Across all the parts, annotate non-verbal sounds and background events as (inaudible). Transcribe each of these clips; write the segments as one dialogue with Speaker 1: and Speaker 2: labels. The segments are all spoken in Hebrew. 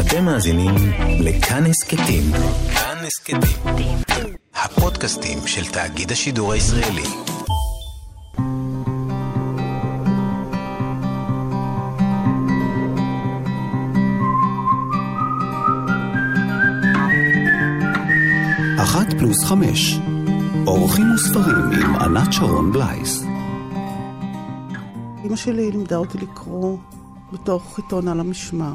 Speaker 1: אתם מאזינים לכאן הסכתים. כאן הסכתים. הפודקאסטים של תאגיד השידור הישראלי. אחת פלוס חמש. אורחים וספרים עם ענת שרון בלייס.
Speaker 2: אמא שלי לימדה אותי לקרוא בתוך עיתון על המשמר.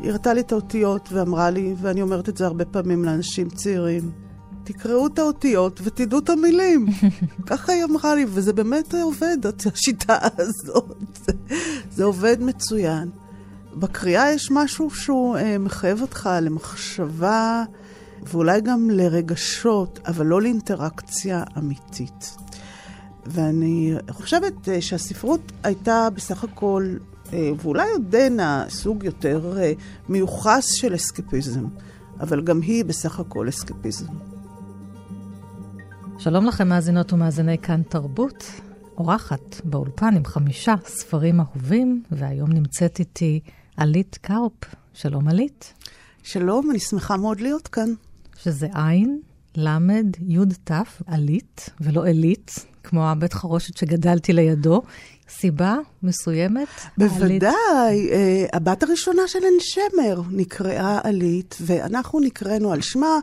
Speaker 2: היא הראתה לי את האותיות ואמרה לי, ואני אומרת את זה הרבה פעמים לאנשים צעירים, תקראו את האותיות ותדעו את המילים. (laughs) ככה היא אמרה לי, וזה באמת עובד, השיטה הזאת. זה, זה עובד מצוין. בקריאה יש משהו שהוא אה, מחייב אותך למחשבה ואולי גם לרגשות, אבל לא לאינטראקציה אמיתית. ואני חושבת אה, שהספרות הייתה בסך הכל, ואולי עודנה, סוג יותר אה, מיוחס של אסקפיזם, אבל גם היא בסך הכל אסקפיזם.
Speaker 3: שלום לכם, מאזינות ומאזיני כאן תרבות. אורחת באולפן עם חמישה ספרים אהובים, והיום נמצאת איתי עלית קרפ. שלום עלית.
Speaker 2: שלום, אני שמחה מאוד להיות כאן.
Speaker 3: שזה עין, למד, יוד, תף, עלית, ולא אלית, כמו הבית חרושת שגדלתי לידו. סיבה מסוימת?
Speaker 2: בוודאי. Uh, הבת הראשונה של עין שמר נקראה עלית, ואנחנו נקראנו על שמה.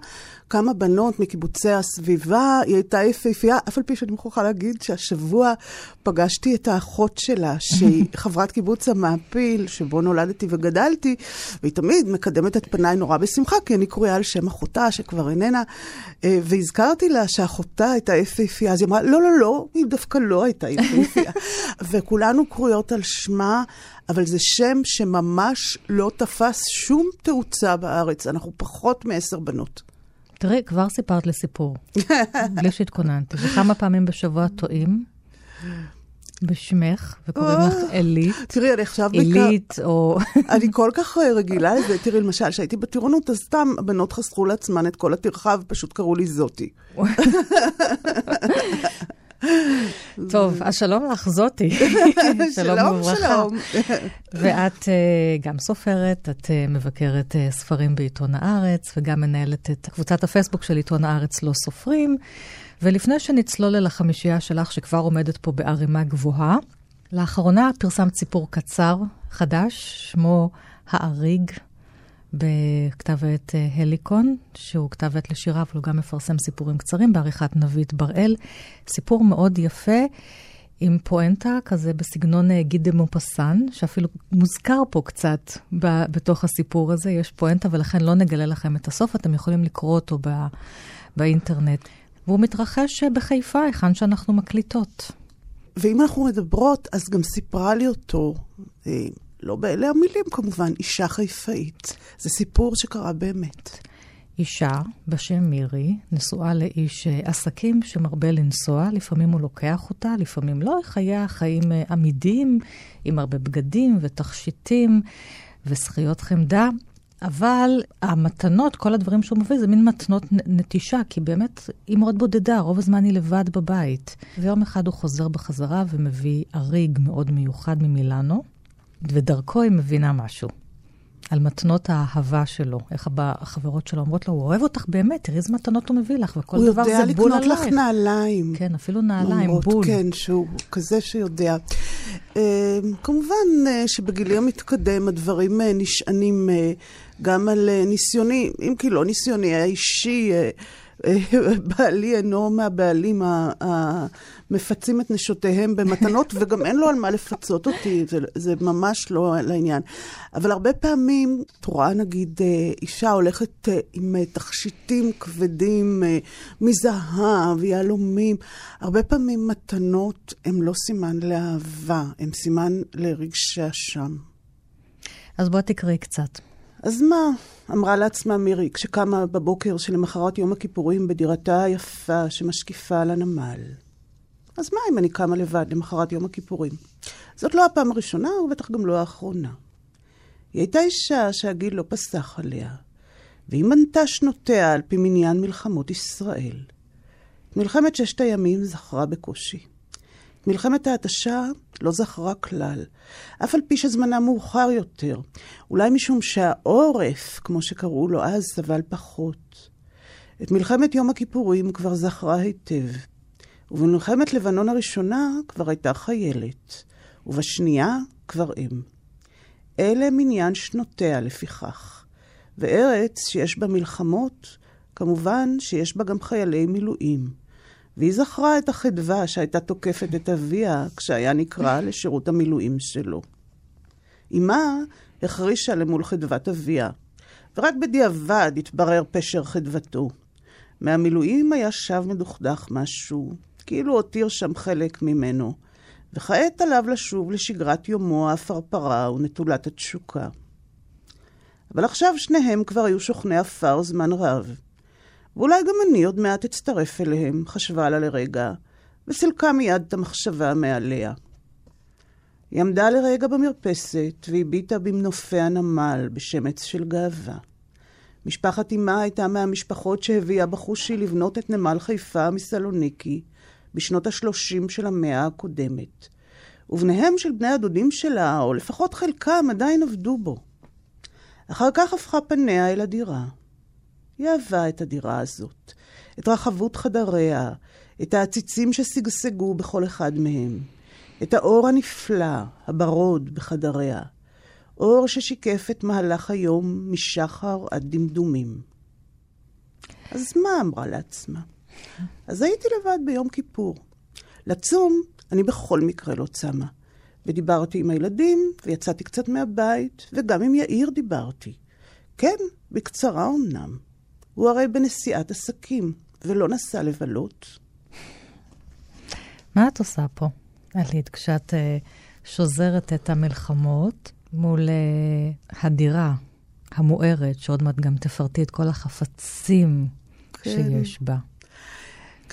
Speaker 2: כמה בנות מקיבוצי הסביבה, היא הייתה יפהפייה, אף על פי שאני מוכרחה להגיד שהשבוע פגשתי את האחות שלה, שהיא (laughs) חברת קיבוץ המעפיל, שבו נולדתי וגדלתי, והיא תמיד מקדמת את פניי נורא בשמחה, כי אני קרויה על שם אחותה, שכבר איננה, אה, והזכרתי לה שאחותה הייתה יפהפייה, אז היא אמרה, לא, לא, לא, היא דווקא לא הייתה יפהפייה. (laughs) וכולנו קרויות על שמה. אבל זה שם שממש לא תפס שום תאוצה בארץ. אנחנו פחות מעשר בנות.
Speaker 3: תראי, כבר סיפרת לי סיפור, (laughs) בלי שהתכוננתי. וכמה פעמים בשבוע טועים בשמך, וקוראים לך אלית.
Speaker 2: תראי, אני עכשיו...
Speaker 3: אלית, או... (laughs)
Speaker 2: אני כל כך אה, רגילה לזה. תראי, למשל, כשהייתי בטירונות, אז סתם הבנות חסכו לעצמן את כל הטרחה, ופשוט קראו לי זאתי. (laughs)
Speaker 3: טוב, אז שלום לך, זאתי. (laughs)
Speaker 2: שלום שלום.
Speaker 3: ואת uh, גם סופרת, את uh, מבקרת uh, ספרים בעיתון הארץ, וגם מנהלת את קבוצת הפייסבוק של עיתון הארץ לא סופרים. ולפני שנצלול אל החמישייה שלך, שכבר עומדת פה בערימה גבוהה, לאחרונה פרסמת סיפור קצר, חדש, שמו האריג, בכתב העת אה, הליקון, שהוא כתב עת לשירה, אבל הוא גם מפרסם סיפורים קצרים בעריכת נבית בראל. סיפור מאוד יפה, עם פואנטה כזה בסגנון אה, גיד דה מופסן, שאפילו מוזכר פה קצת ב- בתוך הסיפור הזה, יש פואנטה, ולכן לא נגלה לכם את הסוף, אתם יכולים לקרוא אותו ב- באינטרנט. והוא מתרחש אה, בחיפה, היכן שאנחנו מקליטות.
Speaker 2: ואם אנחנו מדברות, אז גם סיפרה לי אותו לא באלה המילים כמובן, אישה חיפאית. זה סיפור שקרה באמת.
Speaker 3: אישה בשם מירי, נשואה לאיש אה, עסקים שמרבה לנסוע, לפעמים הוא לוקח אותה, לפעמים לא, חייה חיים אה, עמידים, עם הרבה בגדים ותכשיטים וזכיות חמדה. אבל המתנות, כל הדברים שהוא מביא, זה מין מתנות נטישה, כי באמת היא מאוד בודדה, רוב הזמן היא לבד בבית. ויום אחד הוא חוזר בחזרה ומביא אריג מאוד מיוחד ממילאנו, ודרכו היא מבינה משהו. על מתנות האהבה שלו, איך החברות שלו אומרות לו, הוא אוהב אותך באמת, תראי איזה מתנות הוא מביא לך, וכל דבר זה בול עלייך.
Speaker 2: הוא יודע לקנות לך נעליים.
Speaker 3: כן, אפילו נעליים, אומרות, בול.
Speaker 2: כן, שהוא כזה שיודע. Uh, כמובן uh, שבגילי המתקדם הדברים uh, נשענים uh, גם על uh, ניסיוני, אם כי לא ניסיוני האישי, uh, (laughs) בעלי אינו מהבעלים המפצים את נשותיהם במתנות, (laughs) וגם אין לו על מה לפצות אותי, זה, זה ממש לא לעניין. אבל הרבה פעמים, את רואה נגיד אישה הולכת אה, עם אה, תכשיטים כבדים אה, מזהב, יהלומים, הרבה פעמים מתנות הן לא סימן לאהבה, הן סימן לרגשי אשם.
Speaker 3: אז בוא תקראי קצת.
Speaker 2: אז מה? אמרה לעצמה מירי, כשקמה בבוקר שלמחרת יום הכיפורים בדירתה היפה שמשקיפה על הנמל. אז מה אם אני קמה לבד למחרת יום הכיפורים? זאת לא הפעם הראשונה, ובטח גם לא האחרונה. היא הייתה אישה שהגיל לא פסח עליה, והיא מנתה שנותיה על פי מניין מלחמות ישראל. מלחמת ששת הימים זכרה בקושי. מלחמת ההתשה לא זכרה כלל, אף על פי שזמנה מאוחר יותר, אולי משום שהעורף, כמו שקראו לו אז, סבל פחות. את מלחמת יום הכיפורים כבר זכרה היטב, ובמלחמת לבנון הראשונה כבר הייתה חיילת, ובשנייה כבר אם. אלה מניין שנותיה לפיכך, וארץ שיש בה מלחמות, כמובן שיש בה גם חיילי מילואים. והיא זכרה את החדווה שהייתה תוקפת את אביה כשהיה נקרא לשירות המילואים שלו. אמה החרישה למול חדוות אביה, ורק בדיעבד התברר פשר חדוותו. מהמילואים היה שב מדוכדך משהו, כאילו הותיר שם חלק ממנו, וכעת עליו לשוב לשגרת יומו העפרפרה ונטולת התשוקה. אבל עכשיו שניהם כבר היו שוכני עפר זמן רב. ואולי גם אני עוד מעט אצטרף אליהם, חשבה לה לרגע, וסילקה מיד את המחשבה מעליה. היא עמדה לרגע במרפסת והביטה במנופי הנמל בשמץ של גאווה. משפחת אמה הייתה מהמשפחות שהביאה בחושי לבנות את נמל חיפה מסלוניקי בשנות ה-30 של המאה הקודמת. ובניהם של בני הדודים שלה, או לפחות חלקם, עדיין עבדו בו. אחר כך הפכה פניה אל הדירה. היא אהבה את הדירה הזאת, את רחבות חדריה, את העציצים ששגשגו בכל אחד מהם, את האור הנפלא, הברוד בחדריה, אור ששיקף את מהלך היום משחר עד דמדומים. אז מה אמרה לעצמה? אז הייתי לבד ביום כיפור. לצום, אני בכל מקרה לא צמה. ודיברתי עם הילדים, ויצאתי קצת מהבית, וגם עם יאיר דיברתי. כן, בקצרה אמנם. הוא הרי בנסיעת עסקים, ולא נסע לבלות.
Speaker 3: מה את עושה פה, עלית, כשאת uh, שוזרת את המלחמות מול uh, הדירה המוארת, שעוד מעט גם תפרטי את כל החפצים כן. שיש בה?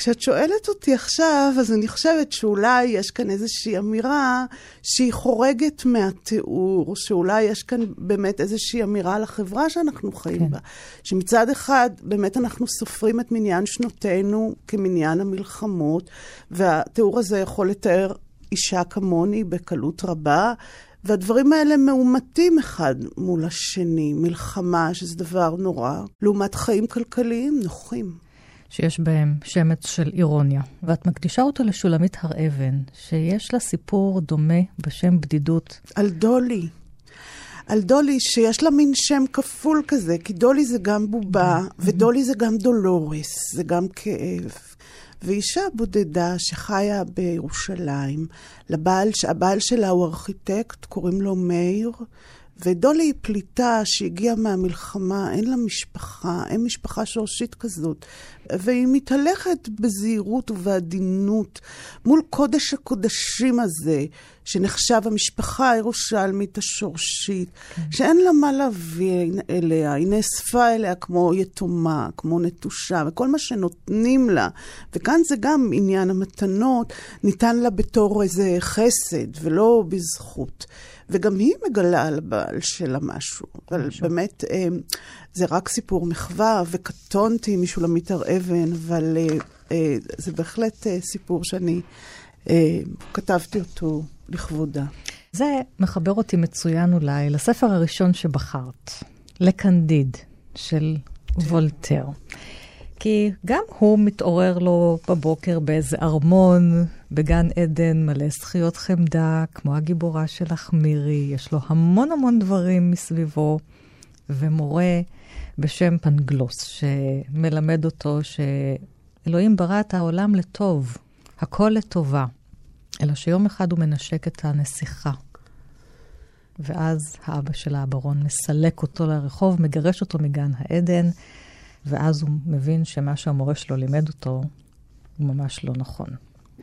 Speaker 2: כשאת שואלת אותי עכשיו, אז אני חושבת שאולי יש כאן איזושהי אמירה שהיא חורגת מהתיאור, שאולי יש כאן באמת איזושהי אמירה על החברה שאנחנו חיים כן. בה. שמצד אחד, באמת אנחנו סופרים את מניין שנותינו כמניין המלחמות, והתיאור הזה יכול לתאר אישה כמוני בקלות רבה. והדברים האלה מאומתים אחד מול השני, מלחמה, שזה דבר נורא, לעומת חיים כלכליים נוחים.
Speaker 3: שיש בהם שמץ של אירוניה, ואת מקדישה אותו לשולמית הר אבן, שיש לה סיפור דומה בשם בדידות.
Speaker 2: על דולי. על דולי שיש לה מין שם כפול כזה, כי דולי זה גם בובה, mm-hmm. ודולי זה גם דולורס, זה גם כאב. ואישה בודדה שחיה בירושלים, לבעל, הבעל שלה הוא ארכיטקט, קוראים לו מאיר, ודולי היא פליטה שהגיעה מהמלחמה, אין לה משפחה, אין משפחה שורשית כזאת. והיא מתהלכת בזהירות ובעדינות מול קודש הקודשים הזה, שנחשב המשפחה הירושלמית השורשית, כן. שאין לה מה להביא אליה, היא נאספה אליה כמו יתומה, כמו נטושה, וכל מה שנותנים לה, וכאן זה גם עניין המתנות, ניתן לה בתור איזה חסד, ולא בזכות. וגם היא מגלה על הבעל שלה משהו. אבל. באמת, אה, זה רק סיפור מחווה, וקטונתי משולמית הר אבן, אבל אה, אה, זה בהחלט סיפור שאני כתבתי אותו לכבודה.
Speaker 3: זה מחבר אותי מצוין אולי לספר הראשון שבחרת, לקנדיד, של וולטר. כי גם הוא מתעורר לו בבוקר באיזה ארמון בגן עדן מלא זכיות חמדה, כמו הגיבורה שלך מירי, יש לו המון המון דברים מסביבו, ומורה בשם פנגלוס, שמלמד אותו שאלוהים ברא את העולם לטוב, הכל לטובה, אלא שיום אחד הוא מנשק את הנסיכה. ואז האבא של האברון מסלק אותו לרחוב, מגרש אותו מגן העדן, ואז הוא מבין שמה שהמורה שלו לימד אותו הוא ממש לא נכון.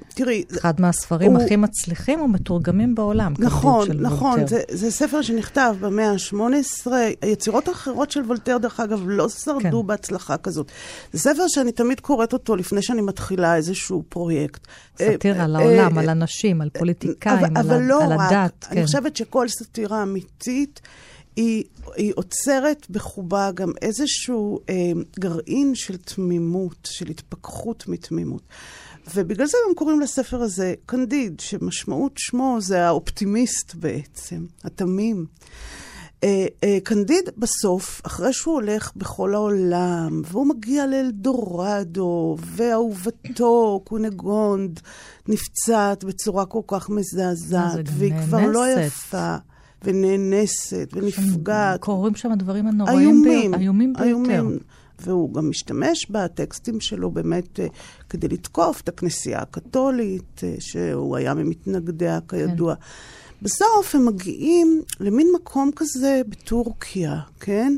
Speaker 2: תראי...
Speaker 3: אחד מהספרים הוא... הכי מצליחים ומתורגמים בעולם.
Speaker 2: נכון, נכון. זה, זה ספר שנכתב במאה ה-18. היצירות האחרות של וולטר, דרך אגב, לא שרדו כן. בהצלחה כזאת. זה ספר שאני תמיד קוראת אותו לפני שאני מתחילה איזשהו פרויקט.
Speaker 3: סאטירה על העולם, על אנשים, על פוליטיקאים,
Speaker 2: אבל,
Speaker 3: על,
Speaker 2: לא
Speaker 3: על
Speaker 2: רק.
Speaker 3: הדת.
Speaker 2: אני כן. חושבת שכל סאטירה אמיתית... היא, היא עוצרת בחובה גם איזשהו אה, גרעין של תמימות, של התפכחות מתמימות. ובגלל זה הם קוראים לספר הזה קנדיד, שמשמעות שמו זה האופטימיסט בעצם, התמים. אה, אה, קנדיד בסוף, אחרי שהוא הולך בכל העולם, והוא מגיע לאלדורדו, ואהובתו, קונגונד, נפצעת בצורה כל כך מזעזעת, והיא. כבר לא יפה. ונאנסת, ונפגעת.
Speaker 3: קורים שם הדברים הנוראים איומים, ב... איומים ביותר. איומים.
Speaker 2: והוא גם משתמש בטקסטים שלו באמת uh, כדי לתקוף את הכנסייה הקתולית, uh, שהוא היה ממתנגדיה כידוע. כן. בסוף הם מגיעים למין מקום כזה בטורקיה, כן?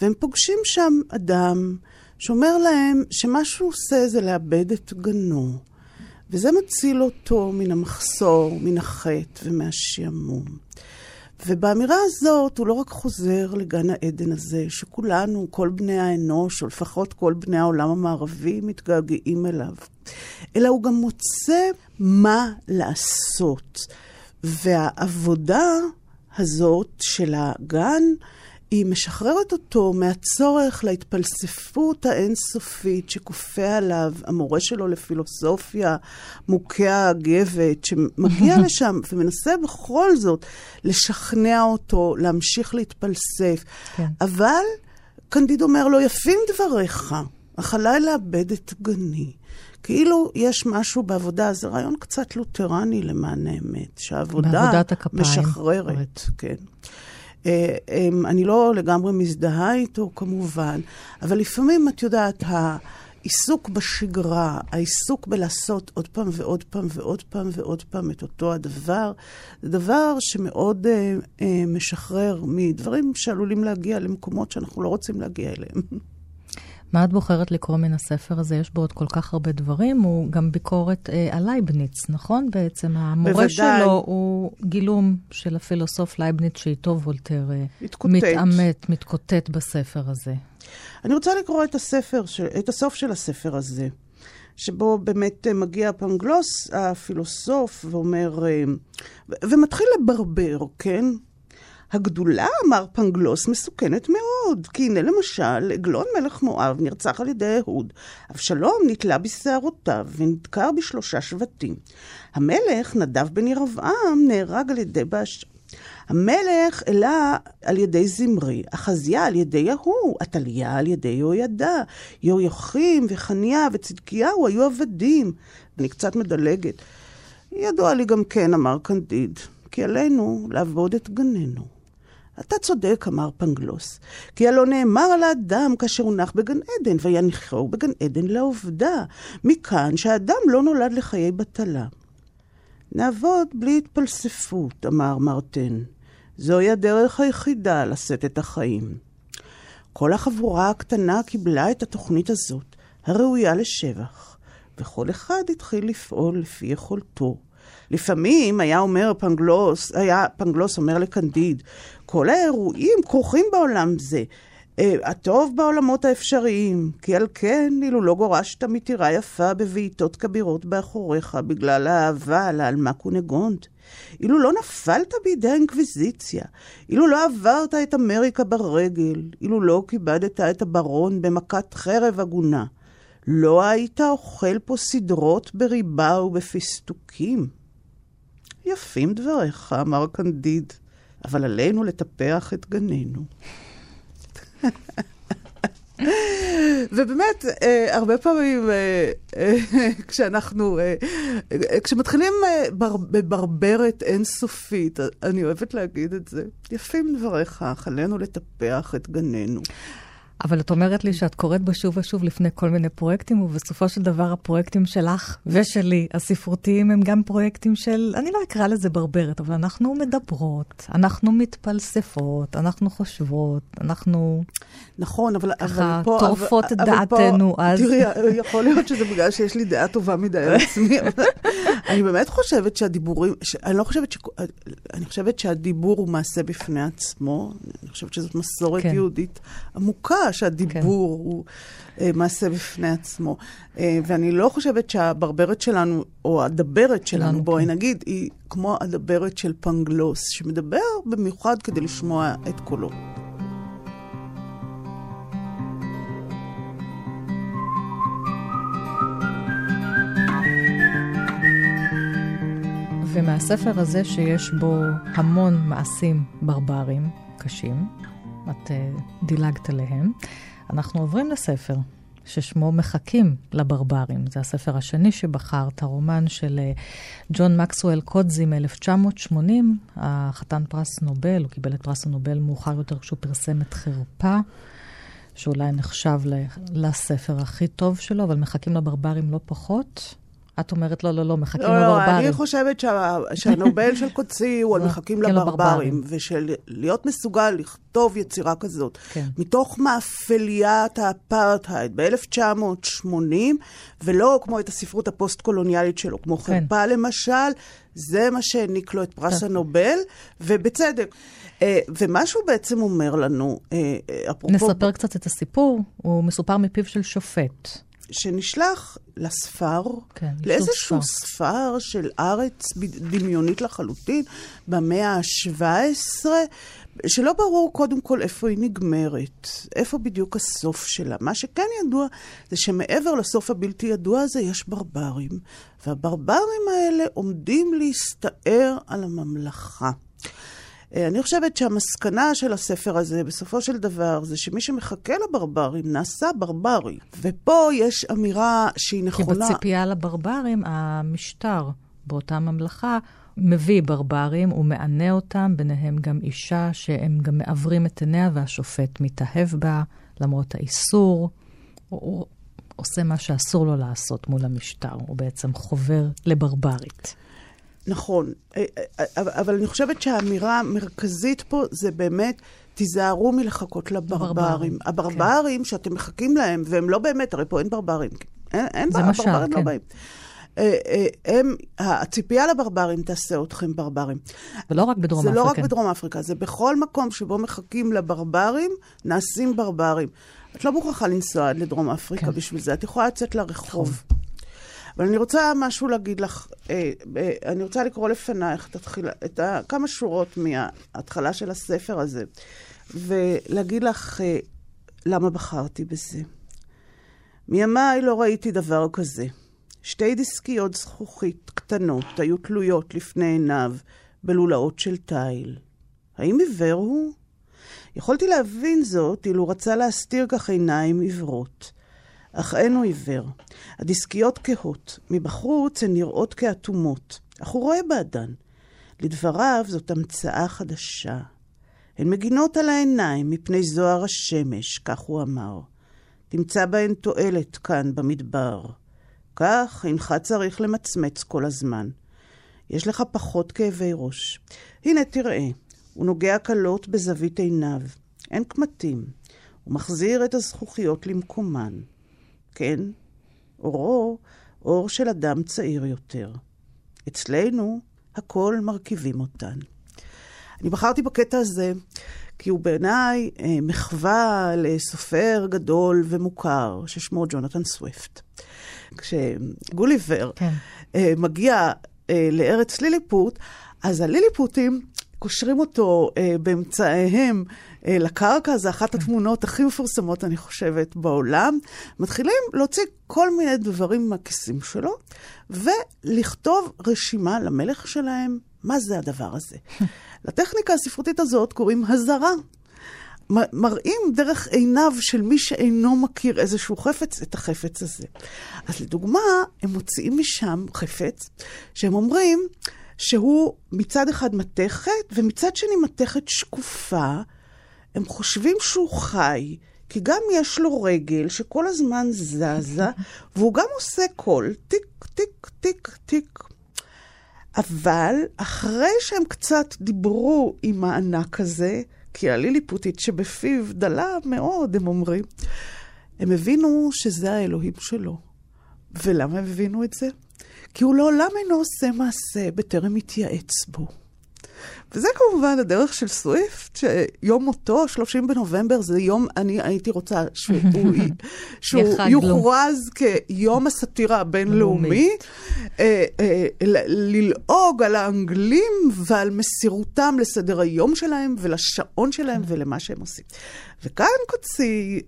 Speaker 2: והם פוגשים שם אדם שאומר להם שמה שהוא עושה זה לאבד את גנו. וזה מציל אותו מן המחסור, מן החטא ומהשעמום. ובאמירה הזאת הוא לא רק חוזר לגן העדן הזה, שכולנו, כל בני האנוש, או לפחות כל בני העולם המערבי, מתגעגעים אליו, אלא הוא גם מוצא מה לעשות. והעבודה הזאת של הגן, היא משחררת אותו מהצורך להתפלספות האינסופית שכופה עליו המורה שלו לפילוסופיה, מוכה הגבת, שמגיע (laughs) לשם ומנסה בכל זאת לשכנע אותו להמשיך להתפלסף. כן. אבל קנדיד אומר לו, יפים דבריך, אך עליי לאבד את גני. כאילו יש משהו בעבודה, זה רעיון קצת לותרני למען האמת, שהעבודה משחררת. כן. אה, אמ, אני לא לגמרי מזדהה איתו כמובן, אבל לפעמים, את יודעת, העיסוק בשגרה, העיסוק בלעשות עוד פעם ועוד פעם ועוד פעם ועוד פעם את אותו הדבר, זה דבר שמאוד אה, אה, משחרר מדברים שעלולים להגיע למקומות שאנחנו לא רוצים להגיע אליהם. (laughs)
Speaker 3: מה את בוחרת לקרוא מן הספר הזה? יש בו עוד כל כך הרבה דברים. הוא גם ביקורת אה, על לייבניץ, נכון? בעצם המורה בוודאי. שלו הוא גילום של הפילוסוף לייבניץ, שאיתו וולטר אה, מתעמת, מתקוטט בספר הזה.
Speaker 2: אני רוצה לקרוא את הספר, את הסוף של הספר הזה. שבו באמת אה, מגיע פנגלוס, הפילוסוף, ואומר, אה, ומתחיל לברבר, כן? הגדולה, אמר פנגלוס, מסוכנת מאוד, כי הנה למשל, עגלון מלך מואב נרצח על ידי אהוד, אבשלום נתלה בשערותיו ונדקר בשלושה שבטים. המלך, נדב בן ירבעם, נהרג על ידי באש... המלך אלה על ידי זמרי, אחזיה על ידי ההוא, עתליה על ידי יהוידע, יהויכים וחניה וצדקיהו היו עבדים. אני קצת מדלגת. ידוע לי גם כן, אמר קנדיד, כי עלינו לעבוד את גננו. אתה צודק, אמר פנגלוס, כי הלא נאמר על האדם כאשר הונח בגן עדן, ויניחו בגן עדן לעובדה. מכאן שהאדם לא נולד לחיי בטלה. נעבוד בלי התפלספות, אמר מרטן. זוהי הדרך היחידה לשאת את החיים. כל החבורה הקטנה קיבלה את התוכנית הזאת, הראויה לשבח, וכל אחד התחיל לפעול לפי יכולתו. לפעמים היה אומר פנגלוס, היה פנגלוס אומר לקנדיד, כל האירועים כרוכים בעולם זה. Uh, הטוב בעולמות האפשריים, כי על כן, אילו לא גורשת מטירה יפה בבעיטות כבירות באחוריך בגלל האהבה לעלמה קונגונד, אילו לא נפלת בידי האינקוויזיציה, אילו לא עברת את אמריקה ברגל, אילו לא כיבדת את הברון במכת חרב הגונה, לא היית אוכל פה סדרות בריבה ובפיסטוקים. יפים דבריך, אמר קנדיד, אבל עלינו לטפח את גננו. ובאמת, אה, הרבה פעמים אה, אה, כשאנחנו, אה, אה, כשמתחילים אה, בר, בברברת אינסופית, אני אוהבת להגיד את זה, יפים דבריך, עלינו לטפח את גננו.
Speaker 3: אבל את אומרת לי שאת קוראת בו שוב ושוב לפני כל מיני פרויקטים, ובסופו של דבר הפרויקטים שלך ושלי, הספרותיים, הם גם פרויקטים של, אני לא אקרא לזה ברברת, אבל אנחנו מדברות, אנחנו מתפלספות, אנחנו חושבות, אנחנו...
Speaker 2: נכון, אבל,
Speaker 3: ככה אבל פה... טורפות את דעתנו
Speaker 2: פה,
Speaker 3: אז.
Speaker 2: תראי, יכול להיות שזה בגלל שיש לי דעה טובה מדי על עצמי, אני באמת חושבת שהדיבורים, ש... אני לא חושבת ש... אני חושבת שהדיבור הוא מעשה בפני עצמו, אני חושבת שזאת מסורת כן. יהודית עמוקה. שהדיבור כן. הוא אה, מעשה בפני עצמו. אה, ואני לא חושבת שהברברת שלנו, או הדברת שלנו, שלנו בואי כן. נגיד, היא כמו הדברת של פנגלוס, שמדבר במיוחד כדי לשמוע את קולו.
Speaker 3: ומהספר הזה שיש בו המון מעשים ברברים קשים, את uh, דילגת עליהם, אנחנו עוברים לספר ששמו מחכים לברברים. זה הספר השני שבחרת, הרומן של uh, ג'ון מקסואל קודזי מ-1980, החתן פרס נובל, הוא קיבל את פרס הנובל מאוחר יותר כשהוא פרסם את חרפה. שאולי נחשב לספר הכי טוב שלו, אבל מחכים לברברים לא פחות. את אומרת, לא, לא, לא, מחכים לא, לברברים.
Speaker 2: לא, אני חושבת שה, שהנובל של קודסי הוא על (laughs) מחכים לברברים, ושל להיות מסוגל לכתוב יצירה כזאת, כן. מתוך מאפליית האפרטהייד ב-1980, ולא כמו את הספרות הפוסט-קולוניאלית שלו, כמו כן. חרפה למשל, זה מה שהעניק לו את פרס כן. הנובל, ובצדק. אה, ומה שהוא בעצם אומר לנו, אה,
Speaker 3: אה, אפרופו... נספר קצת את הסיפור, הוא מסופר מפיו של שופט.
Speaker 2: שנשלח לספר, כן, לאיזשהו ספר. ספר של ארץ דמיונית לחלוטין, במאה ה-17, שלא ברור קודם כל איפה היא נגמרת, איפה בדיוק הסוף שלה. מה שכן ידוע זה שמעבר לסוף הבלתי ידוע הזה יש ברברים, והברברים האלה עומדים להסתער על הממלכה. אה, אני חושבת שהמסקנה של הספר הזה, בסופו של דבר, זה שמי שמחכה לברברים נעשה ברברי. ופה יש אמירה שהיא נכונה.
Speaker 3: כי בציפייה לברברים, המשטר באותה ממלכה מביא ברברים, הוא מענה אותם, ביניהם גם אישה שהם גם מעוורים את עיניה והשופט מתאהב בה, למרות האיסור. הוא, הוא עושה מה שאסור לו לעשות מול המשטר, הוא בעצם חובר לברברית.
Speaker 2: נכון, אה, אה, אבל אני חושבת שהאמירה המרכזית פה זה באמת, תיזהרו מלחכות לברברים. הברברים כן. שאתם מחכים להם, והם לא באמת, הרי פה אין ברברים. אין, אין
Speaker 3: זה משל, לא כן. לא באים.
Speaker 2: אה, הם, הציפייה לברברים תעשה אתכם ברברים.
Speaker 3: ולא רק בדרום
Speaker 2: זה
Speaker 3: אפריקה.
Speaker 2: זה לא רק בדרום אפריקה, זה בכל מקום שבו מחכים לברברים, נעשים ברברים. את לא מוכרחה לנסוע עד לדרום אפריקה כן. בשביל זה, את יכולה לצאת לרחוב. אבל אני רוצה משהו להגיד לך, אה, אה, אני רוצה לקרוא לפנייך את, התחילה, את כמה שורות מההתחלה של הספר הזה, ולהגיד לך אה, למה בחרתי בזה. מימיי לא ראיתי דבר כזה. שתי דיסקיות זכוכית קטנות היו תלויות לפני עיניו בלולאות של תיל. האם עיוור הוא? יכולתי להבין זאת אילו רצה להסתיר כך עיניים עיוורות. אך אין הוא עיוור. הדיסקיות כהות, מבחוץ הן נראות כאטומות, אך הוא רואה בעדן. לדבריו זאת המצאה חדשה. הן מגינות על העיניים מפני זוהר השמש, כך הוא אמר. תמצא בהן תועלת כאן במדבר. כך אינך צריך למצמץ כל הזמן. יש לך פחות כאבי ראש. הנה, תראה, הוא נוגע קלות בזווית עיניו. אין קמטים. הוא מחזיר את הזכוכיות למקומן. כן, אורו אור של אדם צעיר יותר. אצלנו הכל מרכיבים אותן. אני בחרתי בקטע הזה כי הוא בעיניי אה, מחווה לסופר גדול ומוכר ששמו ג'ונתן סוויפט. כשגוליבר כן. אה, מגיע אה, לארץ ליליפוט, אז הליליפוטים קושרים אותו אה, באמצעיהם אה, לקרקע, זה אחת התמונות הכי מפורסמות, אני חושבת, בעולם. מתחילים להוציא כל מיני דברים מהכיסים שלו, ולכתוב רשימה למלך שלהם, מה זה הדבר הזה. (laughs) לטכניקה הספרותית הזאת קוראים הזרה. מראים דרך עיניו של מי שאינו מכיר איזשהו חפץ, את החפץ הזה. אז לדוגמה, הם מוציאים משם חפץ, שהם אומרים שהוא מצד אחד מתכת, ומצד שני מתכת שקופה, הם חושבים שהוא חי, כי גם יש לו רגל שכל הזמן זזה, (laughs) והוא גם עושה קול, טיק, טיק, טיק, טיק. אבל אחרי שהם קצת דיברו עם הענק הזה, כי הליליפוטית שבפיו דלה מאוד, הם אומרים, הם הבינו שזה האלוהים שלו. ולמה הם הבינו את זה? כי הוא לעולם אינו עושה מעשה בטרם יתייעץ בו. וזה כמובן הדרך של סוויפט, שיום מותו, 30 בנובמבר, זה יום, אני הייתי רוצה שהוא, (laughs) שהוא יוכרז כיום הסאטירה הבינלאומי, אה, אה, ללעוג על האנגלים ועל מסירותם לסדר היום שלהם ולשעון שלהם ולמה שהם עושים. וכאן קוטזי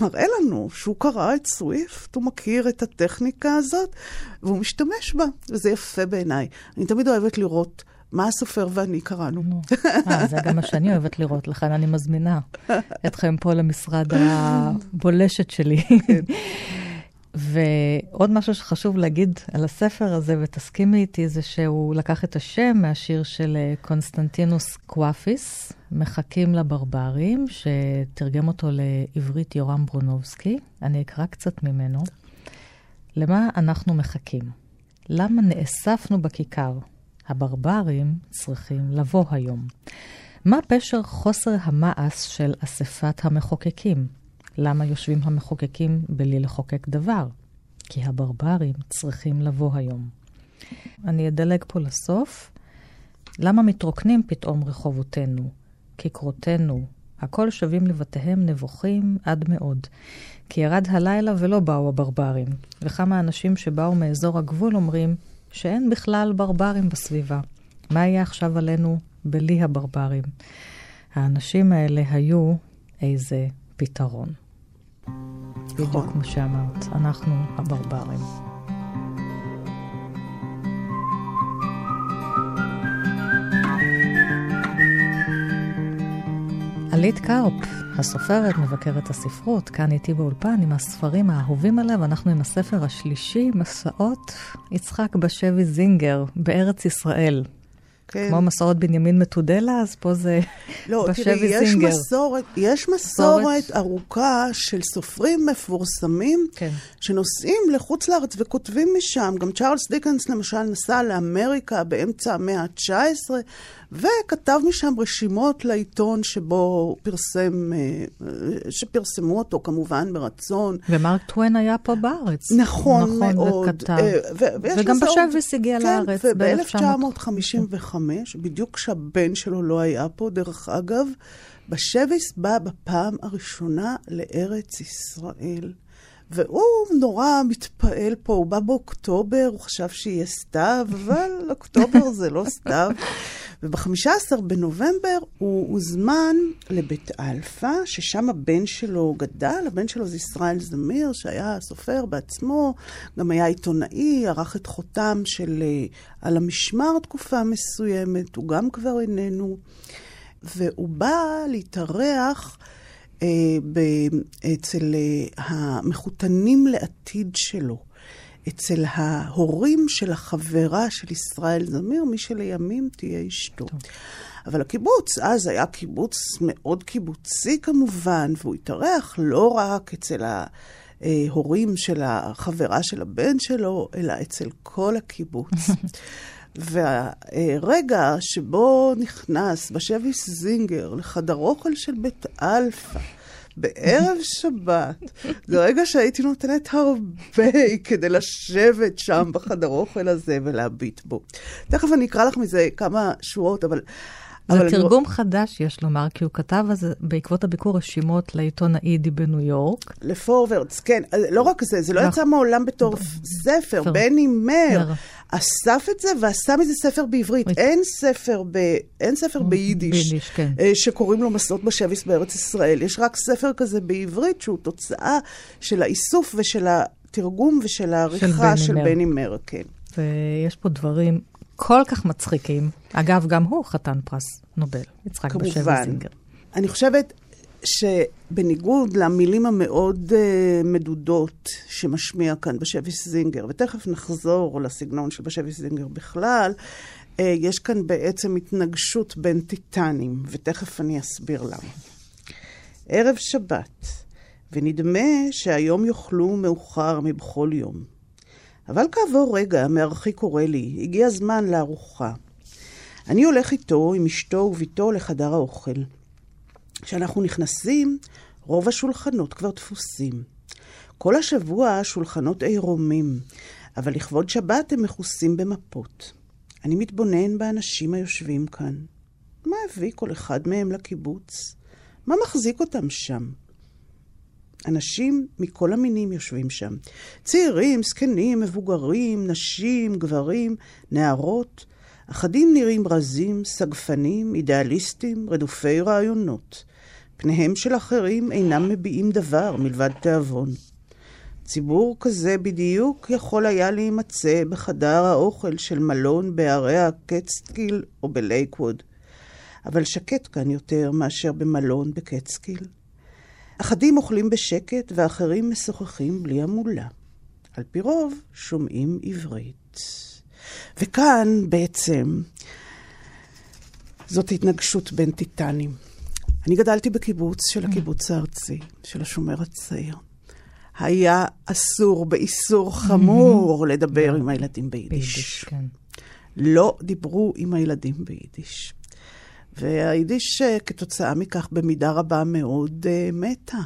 Speaker 2: מראה לנו שהוא קרא את סוויפט, הוא מכיר את הטכניקה הזאת, והוא משתמש בה, וזה יפה בעיניי. אני תמיד אוהבת לראות מה הסופר ואני קראנו.
Speaker 3: אה, זה גם מה שאני אוהבת לראות, לכן אני מזמינה אתכם פה למשרד הבולשת שלי. ועוד משהו שחשוב להגיד על הספר הזה, ותסכימי איתי, זה שהוא לקח את השם מהשיר של אה, קונסטנטינוס קוואפיס, מחכים לברברים, שתרגם אותו לעברית יורם ברונובסקי. אני אקרא קצת ממנו. למה אנחנו מחכים? למה נאספנו בכיכר? הברברים צריכים לבוא היום. מה פשר חוסר המעש של אספת המחוקקים? למה יושבים המחוקקים בלי לחוקק דבר? כי הברברים צריכים לבוא היום. אני אדלג פה לסוף. למה מתרוקנים פתאום רחובותינו, כיכרותינו, הכל שבים לבתיהם נבוכים עד מאוד. כי ירד הלילה ולא באו הברברים, וכמה אנשים שבאו מאזור הגבול אומרים שאין בכלל ברברים בסביבה. מה יהיה עכשיו עלינו בלי הברברים? האנשים האלה היו איזה פתרון. בדיוק כמו נכון. שאמרת, אנחנו הברברים. עלית קרפ, הסופרת, מבקרת הספרות, כאן איתי באולפן עם הספרים האהובים עליה, ואנחנו עם הספר השלישי, מסעות יצחק בשבי זינגר, בארץ ישראל. כן. כמו מסורת בנימין מתודלה, אז פה זה (laughs)
Speaker 2: לא, בשבי תראי, יש סינגר. מסורת, יש מסורת, מסורת ארוכה של סופרים מפורסמים, כן. שנוסעים לחוץ לארץ וכותבים משם. גם צ'ארלס דיקנס למשל נסע לאמריקה באמצע המאה ה-19, וכתב משם רשימות לעיתון שבו פרסם, אה, שפרסמו אותו כמובן ברצון.
Speaker 3: ומרק טווין היה פה בארץ.
Speaker 2: נכון, נכון מאוד. וכתב. אה,
Speaker 3: וגם בשביס הגיע
Speaker 2: כן,
Speaker 3: לארץ
Speaker 2: ב-1955, בדיוק כשהבן שלו לא היה פה, דרך אגב, בשביס בא בפעם הראשונה לארץ ישראל. והוא נורא מתפעל פה, הוא בא באוקטובר, הוא חשב שיהיה סתיו, אבל (laughs) אוקטובר זה לא סתיו. וב-15 בנובמבר הוא הוזמן לבית אלפא, ששם הבן שלו גדל, הבן שלו זה ישראל זמיר, שהיה סופר בעצמו, גם היה עיתונאי, ערך את חותם ושל אה, על המשמר תקופה מסוימת, הוא גם כבר איננו. והוא בא להתארח אה, אצל אה, המחותנים לעתיד שלו. אצל ההורים של החברה של ישראל זמיר, מי שלימים תהיה אשתו. טוב. אבל הקיבוץ, אז היה קיבוץ מאוד קיבוצי כמובן, והוא התארח לא רק אצל ההורים של החברה של הבן שלו, אלא אצל כל הקיבוץ. (laughs) והרגע שבו נכנס בשביס זינגר לחדר אוכל של בית אלפא, בערב שבת, זה רגע שהייתי נותנת הרבה כדי לשבת שם בחדר אוכל הזה ולהביט בו. תכף אני אקרא לך מזה כמה שורות, אבל...
Speaker 3: זה תרגום אני... חדש, יש לומר, כי הוא כתב אז בעקבות הביקור רשימות לעיתון האידי בניו יורק.
Speaker 2: לפורוורדס, כן. לא רק זה, זה לא יצא מעולם בתור ספר. בני מר אסף את זה ועשה מזה ספר בעברית. אין ספר, ב... אין ספר ביידיש, כן. אה, שקוראים לו מסעות בשביס בארץ ישראל. יש רק ספר כזה בעברית שהוא תוצאה של האיסוף ושל התרגום ושל העריכה של בני מר, כן.
Speaker 3: ויש פה דברים כל כך מצחיקים. אגב, גם הוא חתן פרס נובל, יצחק בשבי זינגר.
Speaker 2: אני חושבת שבניגוד למילים המאוד uh, מדודות שמשמיע כאן בשביס זינגר, ותכף נחזור לסגנון של בשביס זינגר בכלל, uh, יש כאן בעצם התנגשות בין טיטנים, ותכף אני אסביר למה. ערב שבת, ונדמה שהיום יאכלו מאוחר מבכל יום. אבל כעבור רגע, מארחי קורא לי, הגיע הזמן לארוחה. אני הולך איתו, עם אשתו וביתו, לחדר האוכל. כשאנחנו נכנסים, רוב השולחנות כבר דפוסים. כל השבוע השולחנות עירומים, אבל לכבוד שבת הם מכוסים במפות. אני מתבונן באנשים היושבים כאן. מה הביא כל אחד מהם לקיבוץ? מה מחזיק אותם שם? אנשים מכל המינים יושבים שם. צעירים, זקנים, מבוגרים, נשים, גברים, נערות. אחדים נראים רזים, סגפנים, אידיאליסטים, רדופי רעיונות. פניהם של אחרים אינם מביעים דבר מלבד תיאבון. ציבור כזה בדיוק יכול היה להימצא בחדר האוכל של מלון בערי הקצקיל או בלייקווד, אבל שקט כאן יותר מאשר במלון בקצקיל. אחדים אוכלים בשקט ואחרים משוחחים בלי המולה. על פי רוב שומעים עברית. וכאן בעצם זאת התנגשות בין טיטנים. אני גדלתי בקיבוץ של הקיבוץ הארצי, של השומר הצעיר. היה אסור, באיסור חמור, לדבר עם הילדים ביידיש.
Speaker 3: ביידיש, כן.
Speaker 2: לא דיברו עם הילדים ביידיש. והיידיש, אה, כתוצאה מכך, במידה רבה מאוד uh, מתה.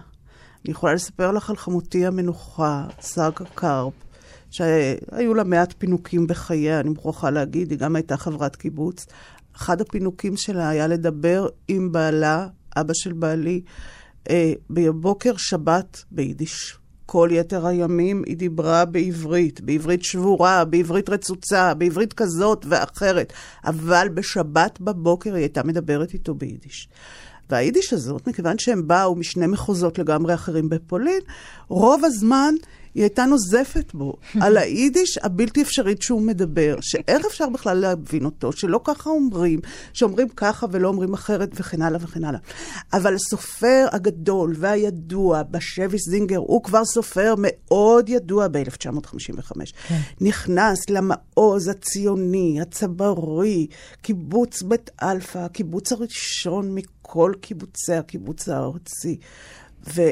Speaker 2: אני יכולה לספר לך על חמותי המנוחה, סאגה קרפ, שהיו לה מעט פינוקים בחייה, אני מוכרחה להגיד, היא גם הייתה חברת קיבוץ. אחד הפינוקים שלה היה לדבר עם בעלה, אבא של בעלי, אה, בבוקר שבת ביידיש. כל יתר הימים היא דיברה בעברית, בעברית שבורה, בעברית רצוצה, בעברית כזאת ואחרת, אבל בשבת בבוקר היא הייתה מדברת איתו ביידיש. והיידיש הזאת, מכיוון שהם באו משני מחוזות לגמרי אחרים בפולין, רוב הזמן היא הייתה נוזפת בו (laughs) על היידיש הבלתי אפשרית שהוא מדבר, שאיך אפשר בכלל להבין אותו, שלא ככה אומרים, שאומרים ככה ולא אומרים אחרת וכן הלאה וכן הלאה. אבל הסופר הגדול והידוע, בשבי זינגר, הוא כבר סופר מאוד ידוע ב-1955. כן. נכנס למעוז הציוני, הצברי, קיבוץ בית אלפא, הקיבוץ הראשון מכל קיבוצי הקיבוץ הארצי. ו...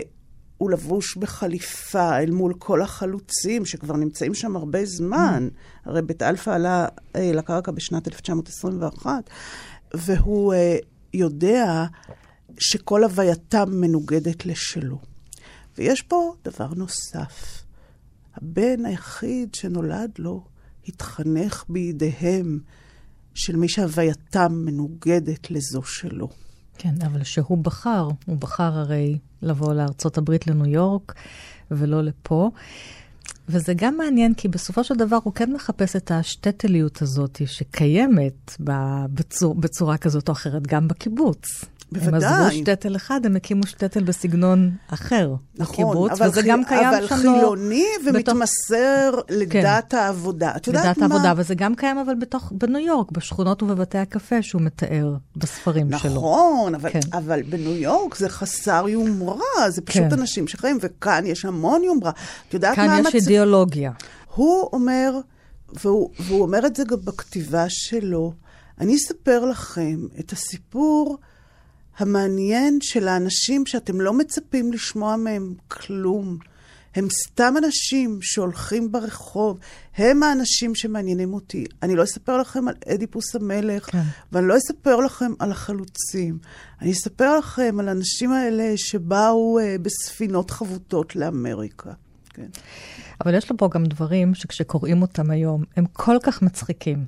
Speaker 2: הוא לבוש בחליפה אל מול כל החלוצים שכבר נמצאים שם הרבה זמן. אמ. הרי בית אלפא עלה אה, לקרקע בשנת 1921, והוא אה, יודע שכל הווייתם מנוגדת לשלו. ויש פה דבר נוסף. הבן היחיד שנולד לו התחנך בידיהם של מי שהווייתם מנוגדת לזו שלו.
Speaker 3: כן, אבל שהוא בחר, הוא בחר הרי לבוא לארצות הברית, לניו יורק, ולא לפה. וזה גם מעניין, כי בסופו של דבר הוא כן מחפש את השטטליות הזאת שקיימת בצור, בצורה כזאת או אחרת גם בקיבוץ.
Speaker 2: בוודאי.
Speaker 3: הם עזבו שטטל אחד, הם הקימו שטטל בסגנון אחר
Speaker 2: נכון,
Speaker 3: בקיבוץ,
Speaker 2: אבל
Speaker 3: וזה
Speaker 2: חי...
Speaker 3: גם קיים
Speaker 2: אבל
Speaker 3: שם...
Speaker 2: חילוני
Speaker 3: לא...
Speaker 2: ומתמסר
Speaker 3: בתוך...
Speaker 2: לדת כן. העבודה. את יודעת
Speaker 3: לדת
Speaker 2: מה?
Speaker 3: העבודה, וזה גם קיים אבל בתוך, בניו יורק, בשכונות ובבתי הקפה שהוא מתאר בספרים
Speaker 2: נכון,
Speaker 3: שלו.
Speaker 2: נכון, אבל, כן. אבל בניו יורק זה חסר יומרה, זה פשוט כן. אנשים שחיים, וכאן יש המון יומרה. את יודעת מה?
Speaker 3: כאן יש
Speaker 2: המצ...
Speaker 3: אידיאולוגיה.
Speaker 2: הוא אומר, והוא, והוא אומר את זה גם בכתיבה שלו, אני אספר לכם את הסיפור המעניין של האנשים שאתם לא מצפים לשמוע מהם כלום. הם סתם אנשים שהולכים ברחוב, הם האנשים שמעניינים אותי. אני לא אספר לכם על אדיפוס המלך, כן. ואני לא אספר לכם על החלוצים. אני אספר לכם על האנשים האלה שבאו uh, בספינות חבוטות לאמריקה. כן.
Speaker 3: אבל יש לו פה גם דברים שכשקוראים אותם היום, הם כל כך מצחיקים.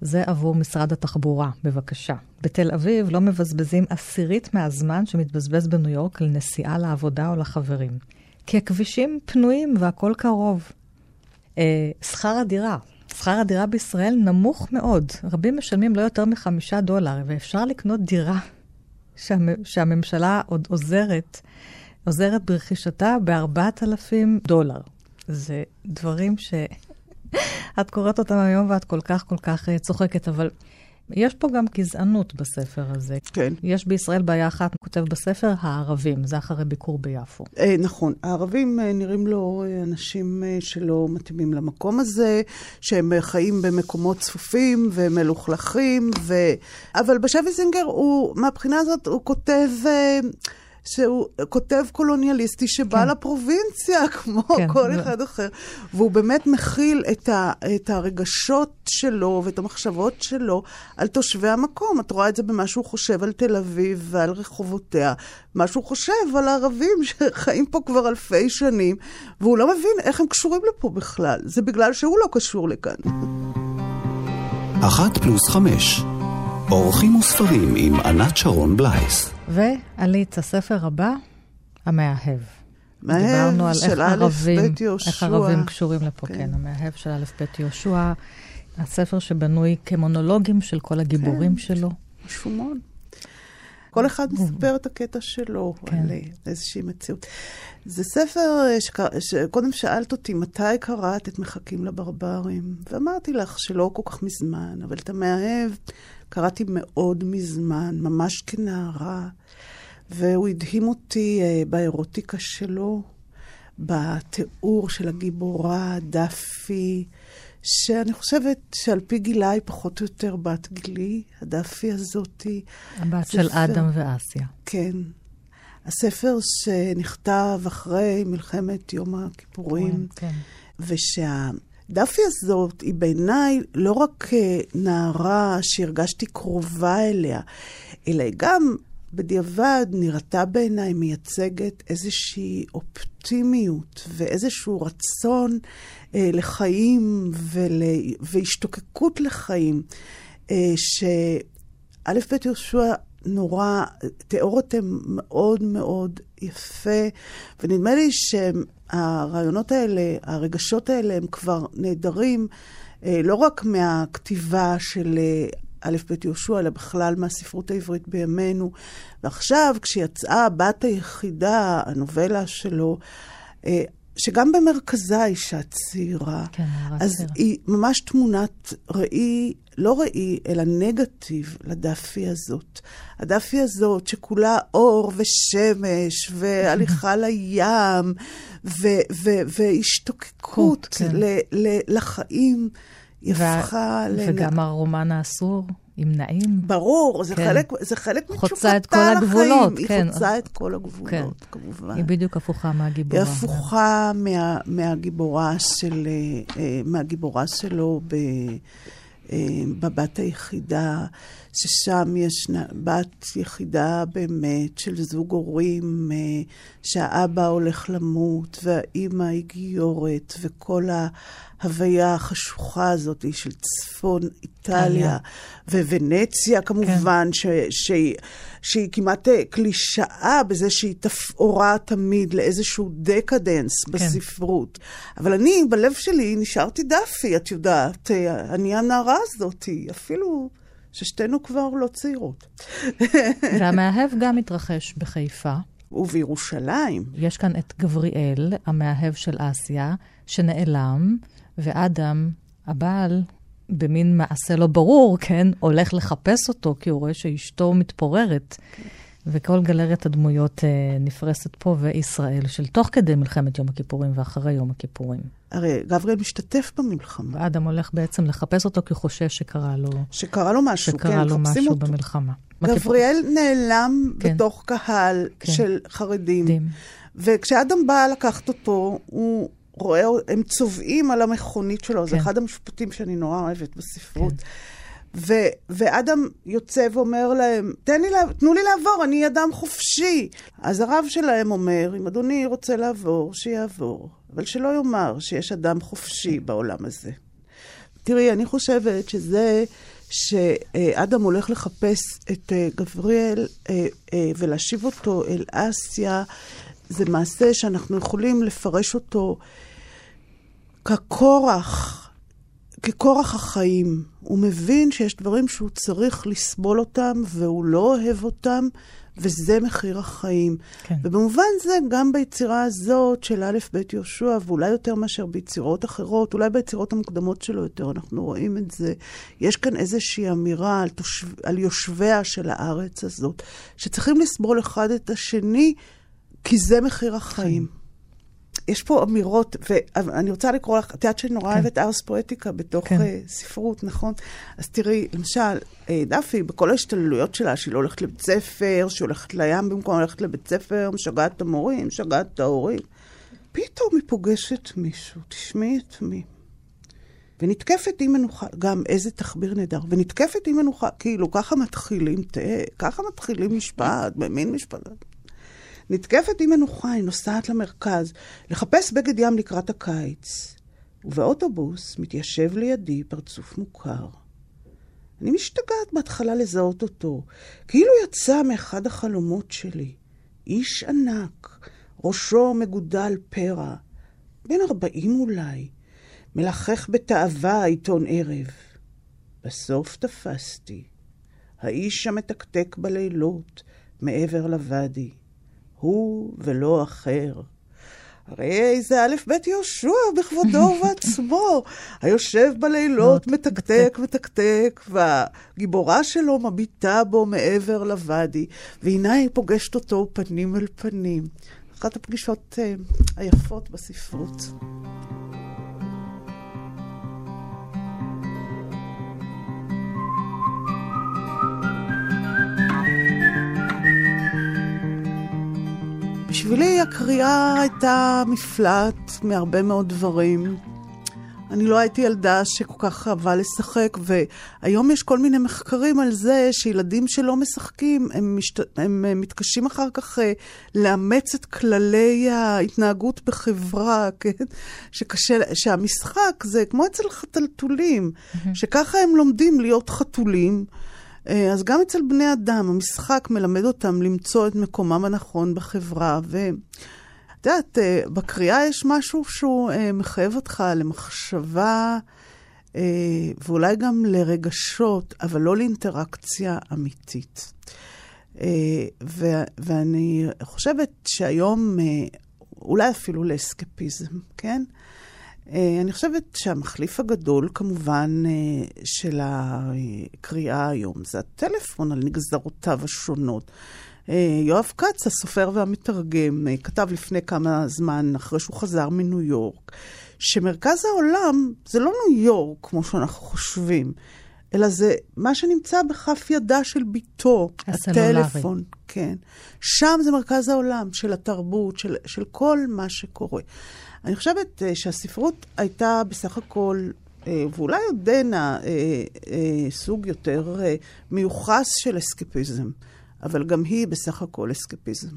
Speaker 3: זה עבור משרד התחבורה, בבקשה. בתל אביב לא מבזבזים עשירית מהזמן שמתבזבז בניו יורק על נסיעה לעבודה או לחברים. כי הכבישים פנויים והכול קרוב. אה, שכר הדירה. שכר הדירה בישראל נמוך מאוד. רבים משלמים לא יותר מחמישה דולר, ואפשר לקנות דירה שהמ, שהממשלה עוד עוזרת, עוזרת ברכישתה ב-4,000 דולר. זה דברים ש... (laughs) את קוראת אותם היום ואת כל כך כל כך uh, צוחקת, אבל יש פה גם גזענות בספר הזה.
Speaker 2: כן.
Speaker 3: יש בישראל בעיה אחת, כותב בספר, הערבים, זה אחרי ביקור ביפו.
Speaker 2: אה, נכון, הערבים אה, נראים לו אה, אנשים אה, שלא מתאימים למקום הזה, שהם אה, חיים במקומות צפופים ומלוכלכים, ו... אבל בשבי זינגר הוא, מהבחינה הזאת, הוא כותב... שהוא כותב קולוניאליסטי שבא כן. לפרובינציה, (laughs) כמו כן, כל זה... אחד אחר. והוא באמת מכיל את, ה, את הרגשות שלו ואת המחשבות שלו על תושבי המקום. את רואה את זה במה שהוא חושב על תל אביב ועל רחובותיה, מה שהוא חושב על הערבים (laughs) שחיים פה כבר אלפי שנים, והוא לא מבין איך הם קשורים לפה בכלל. זה בגלל שהוא לא קשור לכאן.
Speaker 1: אחת פלוס חמש, אורחים וספרים עם ענת שרון בלייס.
Speaker 3: ועלית, הספר הבא, המאהב.
Speaker 2: מאהב
Speaker 3: דיברנו על איך ערבים. איך ערבים קשורים לפה.
Speaker 2: כן.
Speaker 3: כן, המאהב של א' ב' יהושע, הספר שבנוי כמונולוגים של כל הגיבורים
Speaker 2: כן.
Speaker 3: שלו.
Speaker 2: שומון. כל אחד מספר את הקטע שלו
Speaker 3: כן.
Speaker 2: על איזושהי מציאות. זה ספר שקר... שקודם שאלת אותי, מתי קראת את מחכים לברברים? ואמרתי לך שלא כל כך מזמן, אבל את המאהב קראתי מאוד מזמן, ממש כנערה, והוא הדהים אותי אה, באירוטיקה שלו, בתיאור של הגיבורה, דפי. שאני חושבת שעל פי גילה היא פחות או יותר בת גילי, הדאפי הזאתי.
Speaker 3: הבת של אדם ואסיה.
Speaker 2: כן. הספר שנכתב אחרי מלחמת יום הכיפורים,
Speaker 3: כן.
Speaker 2: ושהדאפי הזאת היא בעיניי לא רק אה, נערה שהרגשתי קרובה אליה, אלא היא גם בדיעבד נראתה בעיניי מייצגת איזושהי אופטימיות ואיזשהו רצון אה, לחיים ול... והשתוקקות לחיים, אה, שא' ב' יהושע נורא, תיאור אותם מאוד מאוד יפה, ונדמה לי שהרעיונות האלה, הרגשות האלה, הם כבר נעדרים אה, לא רק מהכתיבה של אה, א' ב' יהושע, אלא בכלל מהספרות העברית בימינו. ועכשיו, כשיצאה הבת היחידה, הנובלה שלו, אה, שגם במרכזה אישה צעירה,
Speaker 3: כן,
Speaker 2: אז
Speaker 3: צעירה.
Speaker 2: היא ממש תמונת ראי, לא ראי, אלא נגטיב לדאפי הזאת. הדאפי הזאת שכולה אור ושמש והליכה (laughs) לים והשתוקקות
Speaker 3: כן.
Speaker 2: לחיים, היא הפכה ל...
Speaker 3: וגם הרומן האסור, עם נעים.
Speaker 2: ברור, זה
Speaker 3: כן.
Speaker 2: חלק, זה חלק
Speaker 3: חוצה את כל
Speaker 2: לחיים.
Speaker 3: הגבולות,
Speaker 2: היא
Speaker 3: כן.
Speaker 2: חוצה את כל הגבולות,
Speaker 3: כן.
Speaker 2: כמובן.
Speaker 3: היא בדיוק הפוכה
Speaker 2: היא
Speaker 3: מהגיבורה.
Speaker 2: הפוכה מה, מהגיבורה, של, אה, אה, מהגיבורה שלו ב, אה, בבת היחידה, ששם יש בת יחידה באמת של זוג הורים, אה, שהאבא הולך למות והאימא היא גיורת, וכל ההוויה החשוכה הזאת של צפון איטליה. וונציה כמובן, ש, שהיא, שהיא כמעט אה, קלישאה בזה שהיא תפאורה תמיד לאיזשהו דקדנס בספרות. אבל אני, בלב שלי, נשארתי דאפי, את יודעת, אה, אני הנערה הזאת, אפילו ששתינו כבר לא צעירות. (laughs)
Speaker 3: והמאהב גם מתרחש בחיפה.
Speaker 2: ובירושלים.
Speaker 3: יש כאן את גבריאל, המאהב של אסיה, שנעלם, ואדם, הבעל, במין מעשה לא ברור, כן, הולך לחפש אותו, כי הוא רואה שאשתו מתפוררת. וכל גלריית הדמויות אה, נפרסת פה, וישראל של תוך כדי מלחמת יום הכיפורים ואחרי יום הכיפורים.
Speaker 2: הרי גבריאל משתתף במלחמה,
Speaker 3: ואדם הולך בעצם לחפש אותו כי חושש שקרה לו,
Speaker 2: שקרה לו משהו,
Speaker 3: שקרה
Speaker 2: כן,
Speaker 3: לו משהו
Speaker 2: אותו.
Speaker 3: במלחמה.
Speaker 2: גבריאל נעלם
Speaker 3: כן.
Speaker 2: בתוך קהל
Speaker 3: כן.
Speaker 2: של חרדים.
Speaker 3: מדהים.
Speaker 2: וכשאדם בא לקחת אותו, הוא רואה, הם צובעים על המכונית שלו, זה
Speaker 3: כן.
Speaker 2: אחד המשפטים שאני נורא אוהבת בספרות. ו- ואדם יוצא ואומר להם, תן לי, תנו לי לעבור, אני אדם חופשי. אז הרב שלהם אומר, אם אדוני רוצה לעבור, שיעבור, אבל שלא יאמר שיש אדם חופשי בעולם הזה. תראי, אני חושבת שזה שאדם הולך לחפש את אה, גבריאל אה, אה, ולהשיב אותו אל אסיה, זה מעשה שאנחנו יכולים לפרש אותו ככורח, ככורח החיים. הוא מבין שיש דברים שהוא צריך לסבול אותם והוא לא אוהב אותם, וזה מחיר החיים.
Speaker 3: כן.
Speaker 2: ובמובן זה, גם ביצירה הזאת של א' ב' יהושע, ואולי יותר מאשר ביצירות אחרות, אולי ביצירות המוקדמות שלו יותר, אנחנו רואים את זה. יש כאן איזושהי אמירה על, תושב, על יושביה של הארץ הזאת, שצריכים לסבול אחד את השני, כי זה מחיר החיים. יש פה אמירות, ואני רוצה לקרוא לך, את יודעת שאני נורא
Speaker 3: כן.
Speaker 2: אוהבת ארס פואטיקה בתוך
Speaker 3: כן.
Speaker 2: אה, ספרות, נכון? אז תראי, למשל, אה, דפי, בכל ההשתוללויות שלה, שהיא לא הולכת לבית ספר, שהיא הולכת לים במקום ללכת לבית ספר, משגעת את המורים, משגעת את ההורים. פתאום היא פוגשת מישהו, תשמעי את מי. ונתקפת אי מנוחה, גם איזה תחביר נהדר, ונתקפת אי מנוחה, כאילו, ככה מתחילים, תראה, ככה מתחילים משפט, במין משפט. נתקפת אי מנוחה, היא נוסעת למרכז, לחפש בגד ים לקראת הקיץ. ובאוטובוס מתיישב לידי פרצוף מוכר. אני משתגעת בהתחלה לזהות אותו, כאילו יצא מאחד החלומות שלי. איש ענק, ראשו מגודל פרע, בן ארבעים אולי, מלחך בתאווה עיתון ערב. בסוף תפסתי. האיש המתקתק בלילות, מעבר לוואדי. הוא ולא אחר. הרי זה א' ב' יהושע בכבודו ובעצמו, היושב בלילות מתקתק מתקתק, והגיבורה שלו מביטה בו מעבר לוואדי, והנה היא פוגשת אותו פנים אל פנים. אחת הפגישות uh, היפות בספרות. בשבילי הקריאה הייתה מפלט מהרבה מאוד דברים. אני לא הייתי ילדה שכל כך אהבה לשחק, והיום יש כל מיני מחקרים על זה שילדים שלא משחקים, הם, משת... הם מתקשים אחר כך אה, לאמץ את כללי ההתנהגות בחברה, (laughs) כן? שקשה, שהמשחק זה כמו אצל חתלתולים, mm-hmm. שככה הם לומדים להיות חתולים. אה, אז גם אצל בני אדם, המשחק מלמד אותם למצוא את מקומם הנכון בחברה. ואת יודעת, אה, בקריאה יש משהו שהוא אה, מחייב אותך למחשבה, ואולי גם לרגשות, אבל לא לאינטראקציה אמיתית. ואני חושבת שהיום, אולי אפילו לאסקפיזם, כן? אה, אני חושבת שהמחליף הגדול כמובן אה, של הקריאה היום זה הטלפון על נגזרותיו השונות. אה, יואב כץ, הסופר והמתרגם, כתב לפני כמה זמן, אחרי שהוא חזר מניו יורק, שמרכז העולם זה לא ניו יורק, כמו שאנחנו חושבים, אלא זה מה שנמצא בכף ידה של ביתו, הטלפון. כן. שם זה מרכז העולם, של התרבות, של, של כל מה שקורה. אני חושבת uh, שהספרות הייתה בסך הכל, uh, ואולי עודנה, uh, סוג יותר מיוחס של אסקפיזם, אבל גם היא בסך הכל אסקפיזם.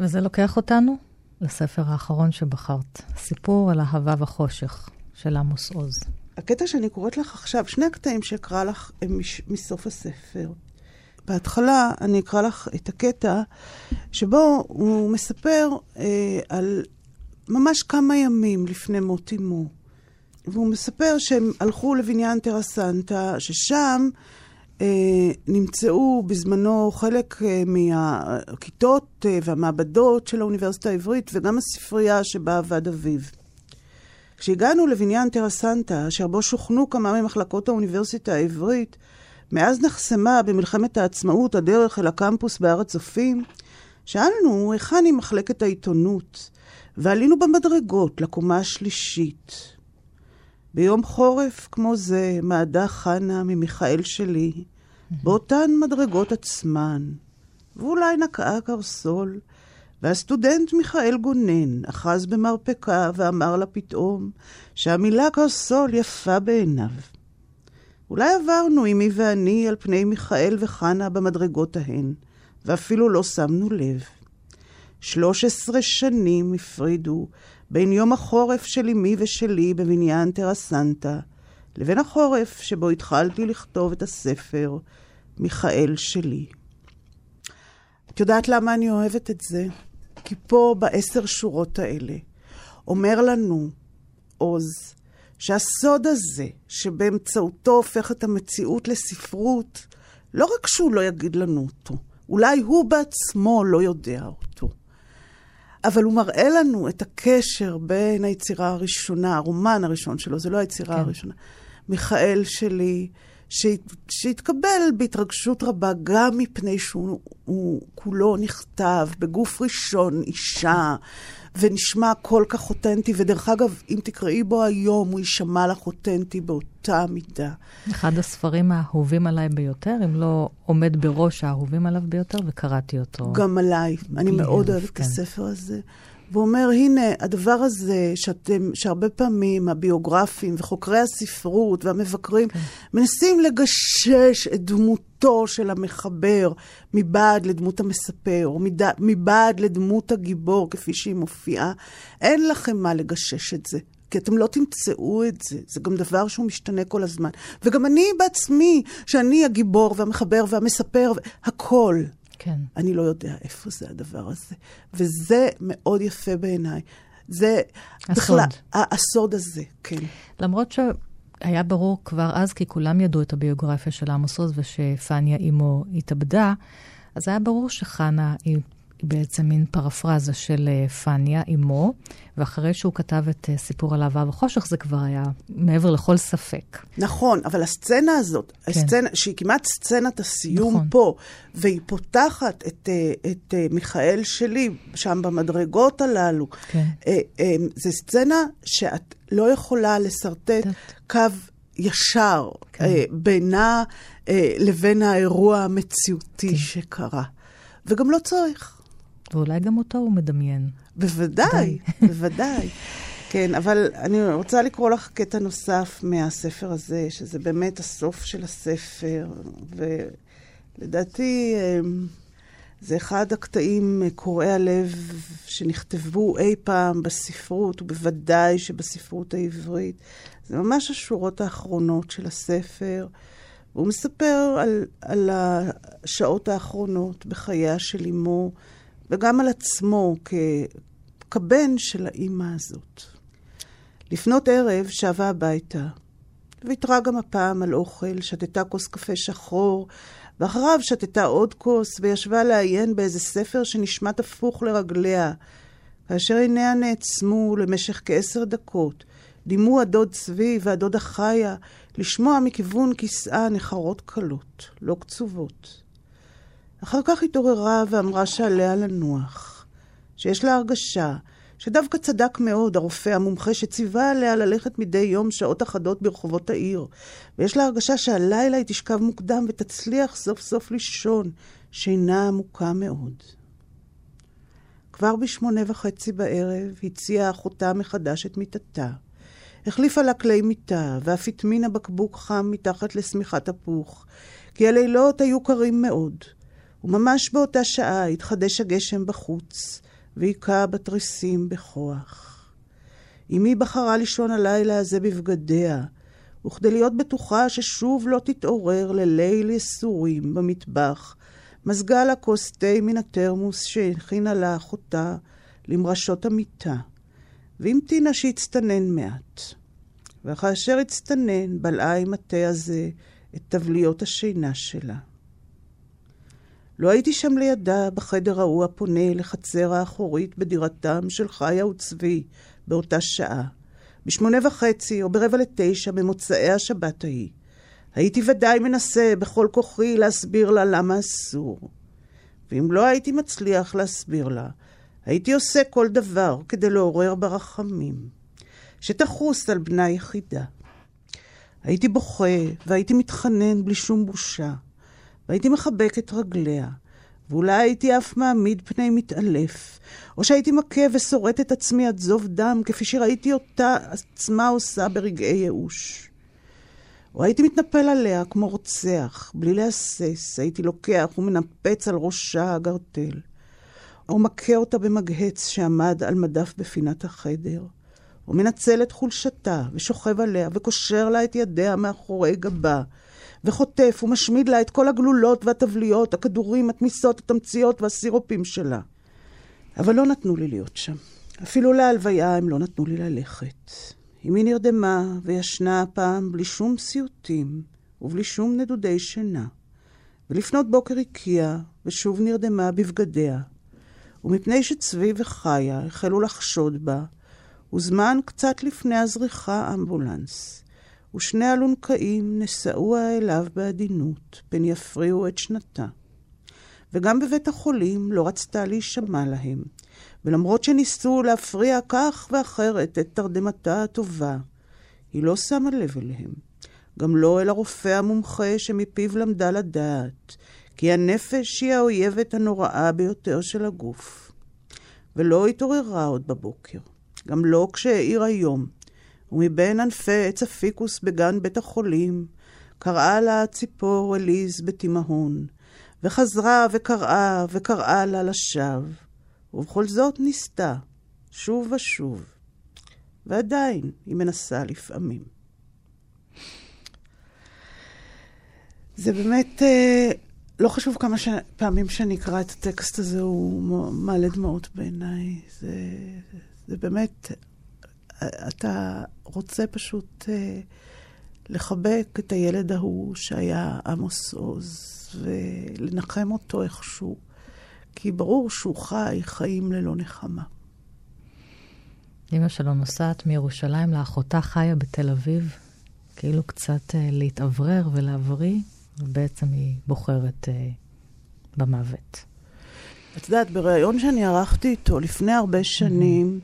Speaker 3: וזה לוקח אותנו לספר האחרון שבחרת, סיפור על אהבה וחושך של עמוס עוז.
Speaker 2: הקטע שאני קוראת לך עכשיו, שני הקטעים שאקרא לך הם מש, מסוף הספר. בהתחלה אני אקרא לך את הקטע שבו הוא מספר אה, על ממש כמה ימים לפני מות אמו. והוא מספר שהם הלכו לבניין טרסנטה, ששם אה, נמצאו בזמנו חלק אה, מהכיתות אה, והמעבדות של האוניברסיטה העברית, וגם הספרייה שבה עבד אביו. כשהגענו לבניין טרסנטה, אשר בו שוכנו כמה ממחלקות האוניברסיטה העברית, מאז נחסמה במלחמת העצמאות הדרך אל הקמפוס בהר הצופים, שאלנו היכן היא מחלקת העיתונות, ועלינו במדרגות לקומה השלישית. ביום חורף כמו זה מעדה חנה ממיכאל שלי, באותן מדרגות עצמן, ואולי נקעה קרסול, והסטודנט מיכאל גונן אחז במרפקה ואמר לה פתאום שהמילה קרסול יפה בעיניו. אולי עברנו, אמי ואני, על פני מיכאל וחנה במדרגות ההן, ואפילו לא שמנו לב. שלוש עשרה שנים הפרידו בין יום החורף של אמי ושלי בבניין טרסנטה, לבין החורף שבו התחלתי לכתוב את הספר, מיכאל שלי. את יודעת למה אני אוהבת את זה? כי פה, בעשר שורות האלה, אומר לנו עוז, שהסוד הזה, שבאמצעותו הופכת המציאות לספרות, לא רק שהוא לא יגיד לנו אותו, אולי הוא בעצמו לא יודע אותו. אבל הוא מראה לנו את הקשר בין היצירה הראשונה, הרומן הראשון שלו, זה לא היצירה כן. הראשונה. מיכאל שלי, שהתקבל בהתרגשות רבה, גם מפני שהוא כולו נכתב בגוף ראשון, אישה, ונשמע כל כך אותנטי, ודרך אגב, אם תקראי בו היום, הוא יישמע לך אותנטי באותה מידה.
Speaker 3: אחד הספרים האהובים עליי ביותר, אם לא עומד בראש האהובים עליו ביותר, וקראתי אותו.
Speaker 2: גם עליי. אני מאוד אוהבת כן. את הספר הזה. והוא אומר, הנה, הדבר הזה שאתם, שהרבה פעמים הביוגרפים וחוקרי הספרות והמבקרים כן. מנסים לגשש את דמותו של המחבר מבעד לדמות המספר, או. מבעד לדמות הגיבור כפי שהיא מופיעה, אין לכם מה לגשש את זה. כי אתם לא תמצאו את זה, זה גם דבר שהוא משתנה כל הזמן. וגם אני בעצמי, שאני הגיבור והמחבר והמספר, הכל.
Speaker 3: כן.
Speaker 2: אני לא יודע איפה זה הדבר הזה. וזה מאוד יפה בעיניי. זה הסוד. בכלל, הסוד הזה, כן.
Speaker 3: למרות שהיה ברור כבר אז, כי כולם ידעו את הביוגרפיה של עמוס עוז ושפניה אימו התאבדה, אז היה ברור שחנה היא בעצם מין פרפרזה של uh, פניה, אמו, ואחרי שהוא כתב את uh, סיפור על אהבה וחושך, זה כבר היה מעבר לכל ספק.
Speaker 2: נכון, אבל הסצנה הזאת, כן. הסצנה, שהיא כמעט סצנת הסיום נכון. פה, והיא פותחת את, uh, את מיכאל שלי, שם במדרגות הללו, כן. זו סצנה שאת לא יכולה לשרטט קו ישר כן. בינה לבין האירוע המציאותי כן. שקרה. וגם לא צריך.
Speaker 3: ואולי גם אותו הוא מדמיין.
Speaker 2: בוודאי, (laughs) בוודאי. כן, אבל אני רוצה לקרוא לך קטע נוסף מהספר הזה, שזה באמת הסוף של הספר, ולדעתי אמ, זה אחד הקטעים קורעי הלב שנכתבו אי פעם בספרות, ובוודאי שבספרות העברית. זה ממש השורות האחרונות של הספר. הוא מספר על, על השעות האחרונות בחייה של אמו. וגם על עצמו כ... כבן של האימא הזאת. לפנות ערב שבה הביתה, ויתרה גם הפעם על אוכל, שתתה כוס קפה שחור, ואחריו שתתה עוד כוס, וישבה לעיין באיזה ספר שנשמט הפוך לרגליה, כאשר עיניה נעצמו למשך כעשר דקות, דימו הדוד צבי והדודה חיה לשמוע מכיוון כיסאה נחרות קלות, לא קצובות. אחר כך התעוררה ואמרה שעליה לנוח, שיש לה הרגשה שדווקא צדק מאוד הרופא המומחה שציווה עליה ללכת מדי יום שעות אחדות ברחובות העיר, ויש לה הרגשה שהלילה היא תשכב מוקדם ותצליח סוף סוף לישון, שינה עמוקה מאוד. כבר בשמונה וחצי בערב הציעה אחותה מחדש את מיטתה. החליפה לה כלי מיטה, ואף הטמינה בקבוק חם מתחת לשמיכת הפוך, כי הלילות היו קרים מאוד, וממש באותה שעה התחדש הגשם בחוץ, והיכה בתריסים בכוח. אמי בחרה לישון הלילה הזה בבגדיה, וכדי להיות בטוחה ששוב לא תתעורר לליל ייסורים במטבח, מזגה לה כוס תה מן התרמוס שהכינה לה אחותה למרשות המיטה, והמתינה שיצטנן מעט. וכאשר הצטנן, בלעה עם התה הזה את תבליות השינה שלה. לא הייתי שם לידה, בחדר ההוא הפונה לחצר האחורית בדירתם של חיה וצבי, באותה שעה. בשמונה וחצי או ברבע לתשע במוצאי השבת ההיא. הייתי ודאי מנסה בכל כוחי להסביר לה למה אסור. ואם לא הייתי מצליח להסביר לה, הייתי עושה כל דבר כדי לעורר ברחמים. שתחוס על בנה יחידה. הייתי בוכה והייתי מתחנן בלי שום בושה. והייתי מחבק את רגליה, ואולי הייתי אף מעמיד פני מתעלף, או שהייתי מכה ושורט את עצמי עד זוב דם, כפי שראיתי אותה עצמה עושה ברגעי ייאוש. או הייתי מתנפל עליה כמו רוצח, בלי להסס, הייתי לוקח ומנפץ על ראשה הגרטל. או מכה אותה במגהץ שעמד על מדף בפינת החדר. או מנצל את חולשתה, ושוכב עליה, וקושר לה את ידיה מאחורי גבה, וחוטף ומשמיד לה את כל הגלולות והתבליות, הכדורים, התמיסות, התמציות והסירופים שלה. אבל לא נתנו לי להיות שם. אפילו להלוויה הם לא נתנו לי ללכת. אמי נרדמה וישנה הפעם בלי שום סיוטים ובלי שום נדודי שינה. ולפנות בוקר הקיאה, ושוב נרדמה בבגדיה. ומפני שצבי וחיה החלו לחשוד בה, הוזמן קצת לפני הזריחה אמבולנס. ושני אלונקאים נשאוה אליו בעדינות, פן יפריעו את שנתה. וגם בבית החולים לא רצתה להישמע להם, ולמרות שניסו להפריע כך ואחרת את תרדמתה הטובה, היא לא שמה לב אליהם. גם לא אל הרופא המומחה שמפיו למדה לדעת, כי הנפש היא האויבת הנוראה ביותר של הגוף. ולא התעוררה עוד בבוקר, גם לא כשהאיר היום, ומבין ענפי עץ הפיקוס בגן בית החולים, קראה לה הציפור אליז בתימהון, וחזרה וקראה וקראה לה לשווא, ובכל זאת ניסתה, שוב ושוב, ועדיין היא מנסה לפעמים. זה באמת, אה, לא חשוב כמה ש... פעמים שאני אקרא את הטקסט הזה, הוא מעלה דמעות בעיניי. זה, זה באמת אתה רוצה פשוט אה, לחבק את הילד ההוא שהיה עמוס עוז, ולנחם אותו איכשהו, כי ברור שהוא חי חיים ללא נחמה.
Speaker 3: אמא שלו נוסעת מירושלים לאחותה חיה בתל אביב, כאילו קצת uh, להתאוורר ולהבריא, ובעצם היא בוחרת uh, במוות.
Speaker 2: את יודעת, בריאיון שאני ערכתי איתו לפני הרבה שנים.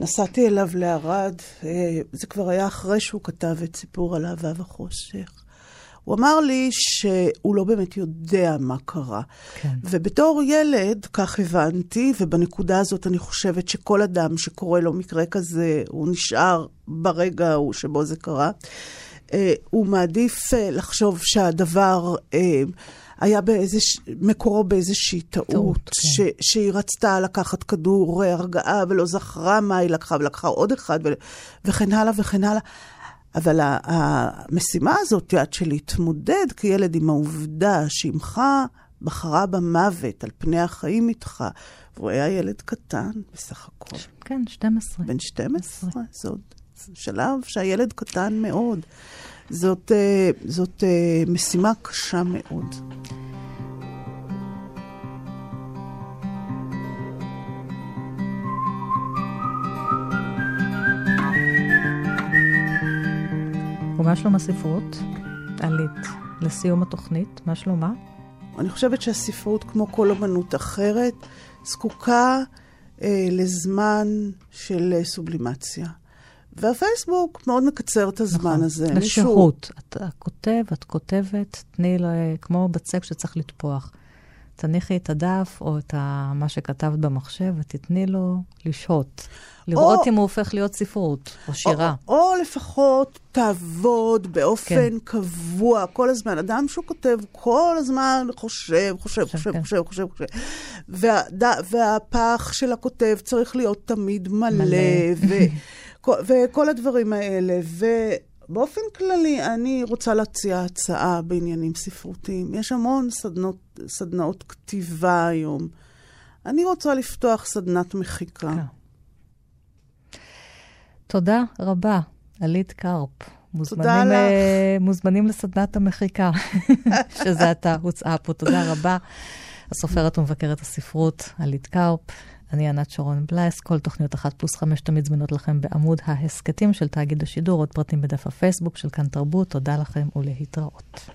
Speaker 2: נסעתי אליו לערד, אה, זה כבר היה אחרי שהוא כתב את סיפור על אהבה וחושך. הוא אמר לי שהוא לא באמת יודע מה קרה. כן. ובתור ילד, כך הבנתי, ובנקודה הזאת אני חושבת שכל אדם שקורה לו מקרה כזה, הוא נשאר ברגע ההוא שבו זה קרה. אה, הוא מעדיף אה, לחשוב שהדבר... היה באיזה, מקורו באיזושהי טעות, טעות כן. ש, שהיא רצתה לקחת כדור הרגעה ולא זכרה מה היא לקחה, ולקחה עוד אחד, ו, וכן הלאה וכן הלאה. אבל המשימה הזאת, את של להתמודד כילד עם העובדה שאימך בחרה במוות על פני החיים איתך, והוא היה ילד קטן בסך הכל.
Speaker 3: כן, 12.
Speaker 2: בן 12, זה עוד שלב שהילד קטן מאוד. זאת, אה, זאת אה, משימה קשה מאוד.
Speaker 3: ומה שלום הספרות? עלית לסיום התוכנית, מה שלומה?
Speaker 2: אני חושבת שהספרות, כמו כל אמנות אחרת, זקוקה אה, לזמן של אה, סובלימציה. והפייסבוק מאוד מקצר את הזמן נכון, הזה.
Speaker 3: לשהות. מישהו... אתה כותב, את כותבת, תני לו, כמו בצק שצריך לטפוח. תניחי את הדף או את ה, מה שכתבת במחשב ותתני לו לשהות. לראות או, אם הוא הופך להיות ספרות או שירה.
Speaker 2: או, או לפחות תעבוד באופן כן. קבוע, כל הזמן. אדם שהוא כותב כל הזמן חושב, חושב, חושב, כן. חושב, חושב, חושב. וה, והפח של הכותב צריך להיות תמיד מלא. מלא. ו, (laughs) וכל הדברים האלה. ובאופן כללי, אני רוצה להציע הצעה בעניינים ספרותיים. יש המון סדנות, סדנאות כתיבה היום. אני רוצה לפתוח סדנת מחיקה. כן.
Speaker 3: תודה רבה, עלית קרפ. מוזמנים, uh, מוזמנים לסדנת המחיקה, (laughs) שזה עתה הוצאה פה. תודה רבה. הסופרת ומבקרת הספרות, עלית קרפ. אני ענת שרון בלייס, כל תוכניות אחת פלוס חמש תמיד זמינות לכם בעמוד ההסכתים של תאגיד השידור, עוד פרטים בדף הפייסבוק של כאן תרבות. תודה לכם ולהתראות.